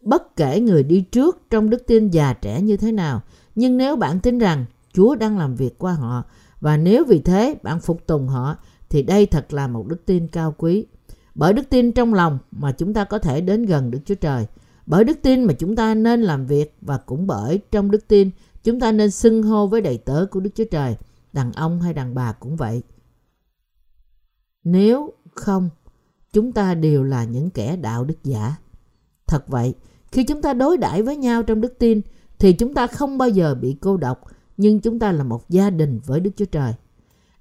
Bất kể người đi trước trong đức tin già trẻ như thế nào, nhưng nếu bạn tin rằng Chúa đang làm việc qua họ và nếu vì thế bạn phục tùng họ thì đây thật là một đức tin cao quý. Bởi đức tin trong lòng mà chúng ta có thể đến gần Đức Chúa Trời. Bởi đức tin mà chúng ta nên làm việc và cũng bởi trong đức tin chúng ta nên xưng hô với đầy tớ của Đức Chúa Trời, đàn ông hay đàn bà cũng vậy. Nếu không, chúng ta đều là những kẻ đạo đức giả. Thật vậy, khi chúng ta đối đãi với nhau trong đức tin thì chúng ta không bao giờ bị cô độc, nhưng chúng ta là một gia đình với Đức Chúa Trời.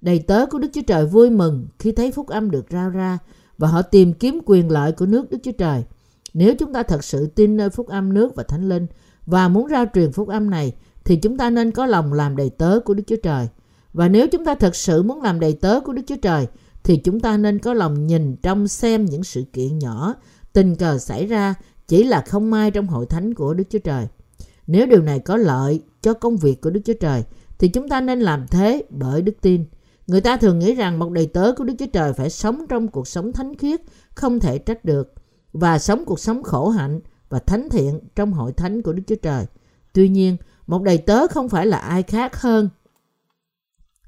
Đầy tớ của Đức Chúa Trời vui mừng khi thấy phúc âm được rao ra và họ tìm kiếm quyền lợi của nước Đức Chúa Trời. Nếu chúng ta thật sự tin nơi phúc âm nước và thánh linh và muốn rao truyền phúc âm này thì chúng ta nên có lòng làm đầy tớ của Đức Chúa Trời. Và nếu chúng ta thật sự muốn làm đầy tớ của Đức Chúa Trời thì chúng ta nên có lòng nhìn trong xem những sự kiện nhỏ tình cờ xảy ra chỉ là không may trong hội thánh của Đức Chúa Trời. Nếu điều này có lợi cho công việc của Đức Chúa Trời thì chúng ta nên làm thế bởi đức tin. Người ta thường nghĩ rằng một đầy tớ của Đức Chúa Trời phải sống trong cuộc sống thánh khiết, không thể trách được, và sống cuộc sống khổ hạnh và thánh thiện trong hội thánh của Đức Chúa Trời. Tuy nhiên, một đầy tớ không phải là ai khác hơn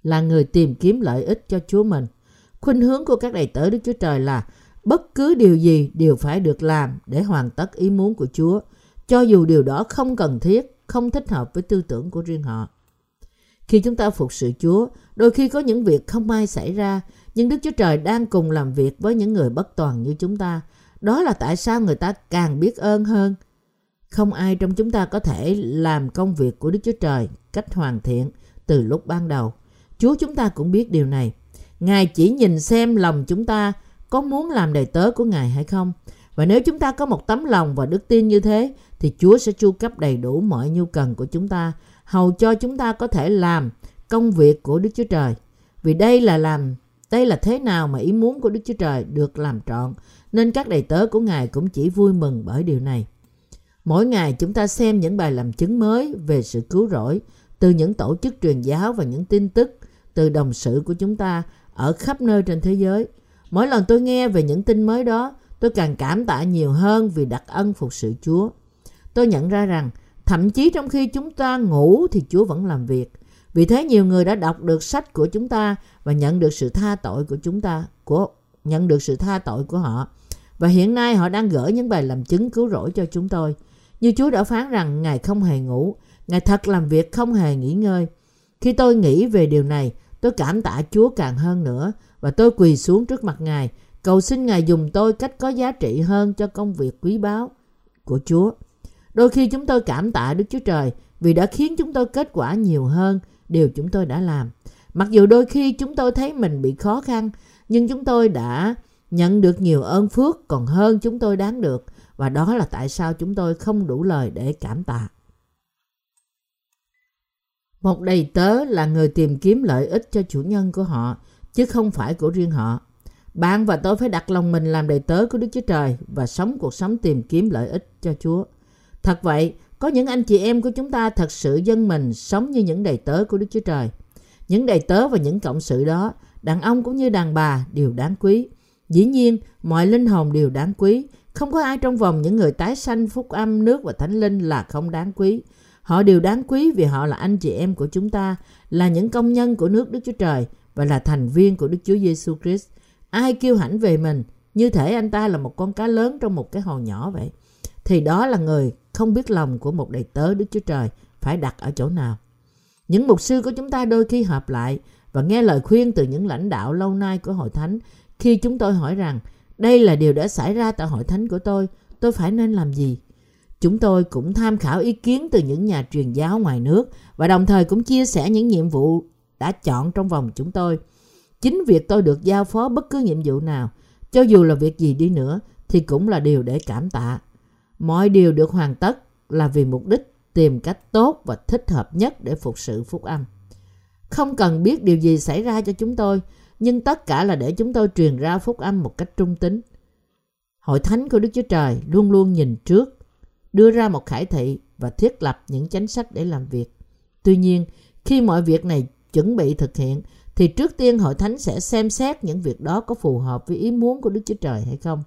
là người tìm kiếm lợi ích cho Chúa mình. Khuynh hướng của các đầy tớ Đức Chúa Trời là bất cứ điều gì đều phải được làm để hoàn tất ý muốn của Chúa, cho dù điều đó không cần thiết, không thích hợp với tư tưởng của riêng họ. Khi chúng ta phục sự Chúa, đôi khi có những việc không may xảy ra, nhưng Đức Chúa Trời đang cùng làm việc với những người bất toàn như chúng ta. Đó là tại sao người ta càng biết ơn hơn. Không ai trong chúng ta có thể làm công việc của Đức Chúa Trời cách hoàn thiện từ lúc ban đầu. Chúa chúng ta cũng biết điều này. Ngài chỉ nhìn xem lòng chúng ta có muốn làm đầy tớ của Ngài hay không. Và nếu chúng ta có một tấm lòng và đức tin như thế, thì Chúa sẽ chu cấp đầy đủ mọi nhu cần của chúng ta, hầu cho chúng ta có thể làm công việc của Đức Chúa Trời. Vì đây là làm đây là thế nào mà ý muốn của Đức Chúa Trời được làm trọn, nên các đầy tớ của Ngài cũng chỉ vui mừng bởi điều này. Mỗi ngày chúng ta xem những bài làm chứng mới về sự cứu rỗi từ những tổ chức truyền giáo và những tin tức từ đồng sự của chúng ta ở khắp nơi trên thế giới. Mỗi lần tôi nghe về những tin mới đó, tôi càng cảm tạ nhiều hơn vì đặc ân phục sự Chúa. Tôi nhận ra rằng, thậm chí trong khi chúng ta ngủ thì Chúa vẫn làm việc. Vì thế nhiều người đã đọc được sách của chúng ta và nhận được sự tha tội của chúng ta, của nhận được sự tha tội của họ. Và hiện nay họ đang gửi những bài làm chứng cứu rỗi cho chúng tôi. Như Chúa đã phán rằng Ngài không hề ngủ, Ngài thật làm việc không hề nghỉ ngơi. Khi tôi nghĩ về điều này, tôi cảm tạ Chúa càng hơn nữa và tôi quỳ xuống trước mặt Ngài, cầu xin Ngài dùng tôi cách có giá trị hơn cho công việc quý báu của Chúa. Đôi khi chúng tôi cảm tạ Đức Chúa Trời vì đã khiến chúng tôi kết quả nhiều hơn điều chúng tôi đã làm. Mặc dù đôi khi chúng tôi thấy mình bị khó khăn, nhưng chúng tôi đã nhận được nhiều ơn phước còn hơn chúng tôi đáng được và đó là tại sao chúng tôi không đủ lời để cảm tạ. Một đầy tớ là người tìm kiếm lợi ích cho chủ nhân của họ, chứ không phải của riêng họ. Bạn và tôi phải đặt lòng mình làm đầy tớ của Đức Chúa Trời và sống cuộc sống tìm kiếm lợi ích cho Chúa. Thật vậy, có những anh chị em của chúng ta thật sự dân mình sống như những đầy tớ của Đức Chúa Trời. Những đầy tớ và những cộng sự đó, đàn ông cũng như đàn bà đều đáng quý. Dĩ nhiên, mọi linh hồn đều đáng quý. Không có ai trong vòng những người tái sanh phúc âm, nước và thánh linh là không đáng quý. Họ đều đáng quý vì họ là anh chị em của chúng ta, là những công nhân của nước Đức Chúa Trời và là thành viên của Đức Chúa Giêsu Christ. Ai kêu hãnh về mình, như thể anh ta là một con cá lớn trong một cái hồ nhỏ vậy, thì đó là người không biết lòng của một đầy tớ Đức Chúa Trời phải đặt ở chỗ nào. Những mục sư của chúng ta đôi khi họp lại và nghe lời khuyên từ những lãnh đạo lâu nay của hội thánh khi chúng tôi hỏi rằng đây là điều đã xảy ra tại hội thánh của tôi, tôi phải nên làm gì? Chúng tôi cũng tham khảo ý kiến từ những nhà truyền giáo ngoài nước và đồng thời cũng chia sẻ những nhiệm vụ đã chọn trong vòng chúng tôi. Chính việc tôi được giao phó bất cứ nhiệm vụ nào, cho dù là việc gì đi nữa, thì cũng là điều để cảm tạ. Mọi điều được hoàn tất là vì mục đích tìm cách tốt và thích hợp nhất để phục sự phúc âm. Không cần biết điều gì xảy ra cho chúng tôi, nhưng tất cả là để chúng tôi truyền ra phúc âm một cách trung tính. Hội thánh của Đức Chúa Trời luôn luôn nhìn trước, đưa ra một khải thị và thiết lập những chính sách để làm việc. Tuy nhiên, khi mọi việc này chuẩn bị thực hiện, thì trước tiên hội thánh sẽ xem xét những việc đó có phù hợp với ý muốn của Đức Chúa Trời hay không.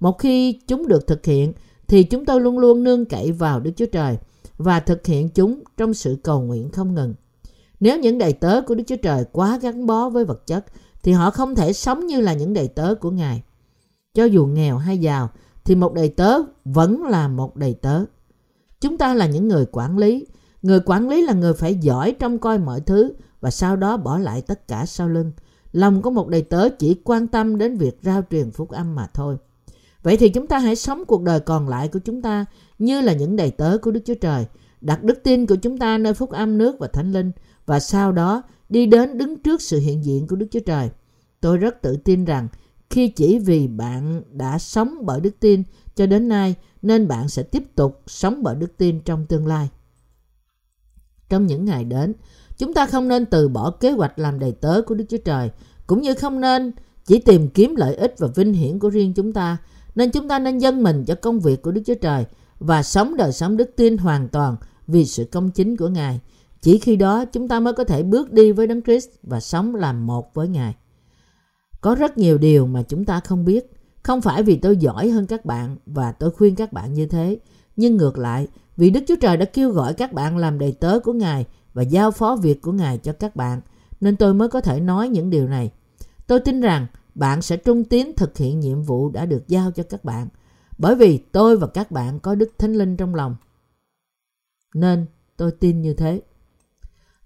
Một khi chúng được thực hiện, thì chúng tôi luôn luôn nương cậy vào Đức Chúa Trời và thực hiện chúng trong sự cầu nguyện không ngừng. Nếu những đầy tớ của Đức Chúa Trời quá gắn bó với vật chất, thì họ không thể sống như là những đầy tớ của Ngài. Cho dù nghèo hay giàu, thì một đầy tớ vẫn là một đầy tớ. Chúng ta là những người quản lý. Người quản lý là người phải giỏi trong coi mọi thứ và sau đó bỏ lại tất cả sau lưng. Lòng của một đầy tớ chỉ quan tâm đến việc rao truyền phúc âm mà thôi. Vậy thì chúng ta hãy sống cuộc đời còn lại của chúng ta như là những đầy tớ của Đức Chúa Trời. đặt đức tin của chúng ta nơi phúc âm nước và thánh linh và sau đó đi đến đứng trước sự hiện diện của Đức Chúa Trời. Tôi rất tự tin rằng khi chỉ vì bạn đã sống bởi đức tin cho đến nay nên bạn sẽ tiếp tục sống bởi đức tin trong tương lai. Trong những ngày đến, chúng ta không nên từ bỏ kế hoạch làm đầy tớ của Đức Chúa Trời, cũng như không nên chỉ tìm kiếm lợi ích và vinh hiển của riêng chúng ta, nên chúng ta nên dâng mình cho công việc của Đức Chúa Trời và sống đời sống đức tin hoàn toàn vì sự công chính của Ngài. Chỉ khi đó chúng ta mới có thể bước đi với Đấng Christ và sống làm một với Ngài. Có rất nhiều điều mà chúng ta không biết. Không phải vì tôi giỏi hơn các bạn và tôi khuyên các bạn như thế, nhưng ngược lại, vì Đức Chúa Trời đã kêu gọi các bạn làm đầy tớ của Ngài và giao phó việc của Ngài cho các bạn, nên tôi mới có thể nói những điều này. Tôi tin rằng bạn sẽ trung tín thực hiện nhiệm vụ đã được giao cho các bạn, bởi vì tôi và các bạn có Đức Thánh Linh trong lòng. Nên tôi tin như thế.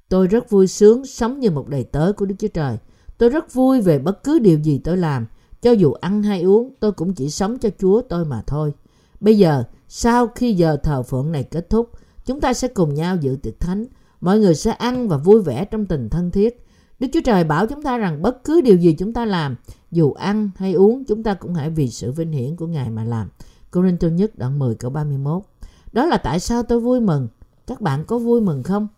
Tôi rất vui sướng sống như một đầy tớ của Đức Chúa Trời. Tôi rất vui về bất cứ điều gì tôi làm. Cho dù ăn hay uống, tôi cũng chỉ sống cho Chúa tôi mà thôi. Bây giờ, sau khi giờ thờ phượng này kết thúc, chúng ta sẽ cùng nhau dự tiệc thánh. Mọi người sẽ ăn và vui vẻ trong tình thân thiết. Đức Chúa Trời bảo chúng ta rằng bất cứ điều gì chúng ta làm, dù ăn hay uống, chúng ta cũng hãy vì sự vinh hiển của Ngài mà làm. Corinto nhất đoạn 10 câu 31 Đó là tại sao tôi vui mừng. Các bạn có vui mừng không?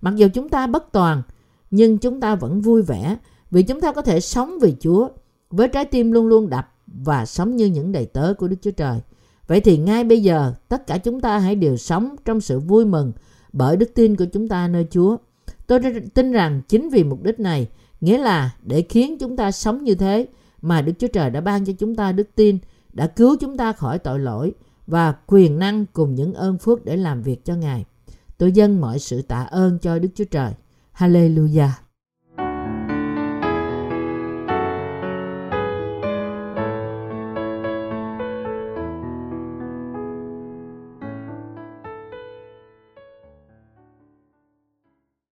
Mặc dù chúng ta bất toàn, nhưng chúng ta vẫn vui vẻ vì chúng ta có thể sống vì Chúa với trái tim luôn luôn đập và sống như những đầy tớ của Đức Chúa Trời. Vậy thì ngay bây giờ, tất cả chúng ta hãy đều sống trong sự vui mừng bởi đức tin của chúng ta nơi Chúa. Tôi tin rằng chính vì mục đích này, nghĩa là để khiến chúng ta sống như thế mà Đức Chúa Trời đã ban cho chúng ta đức tin, đã cứu chúng ta khỏi tội lỗi và quyền năng cùng những ơn phước để làm việc cho Ngài. Tôi dâng mọi sự tạ ơn cho Đức Chúa Trời. Hallelujah.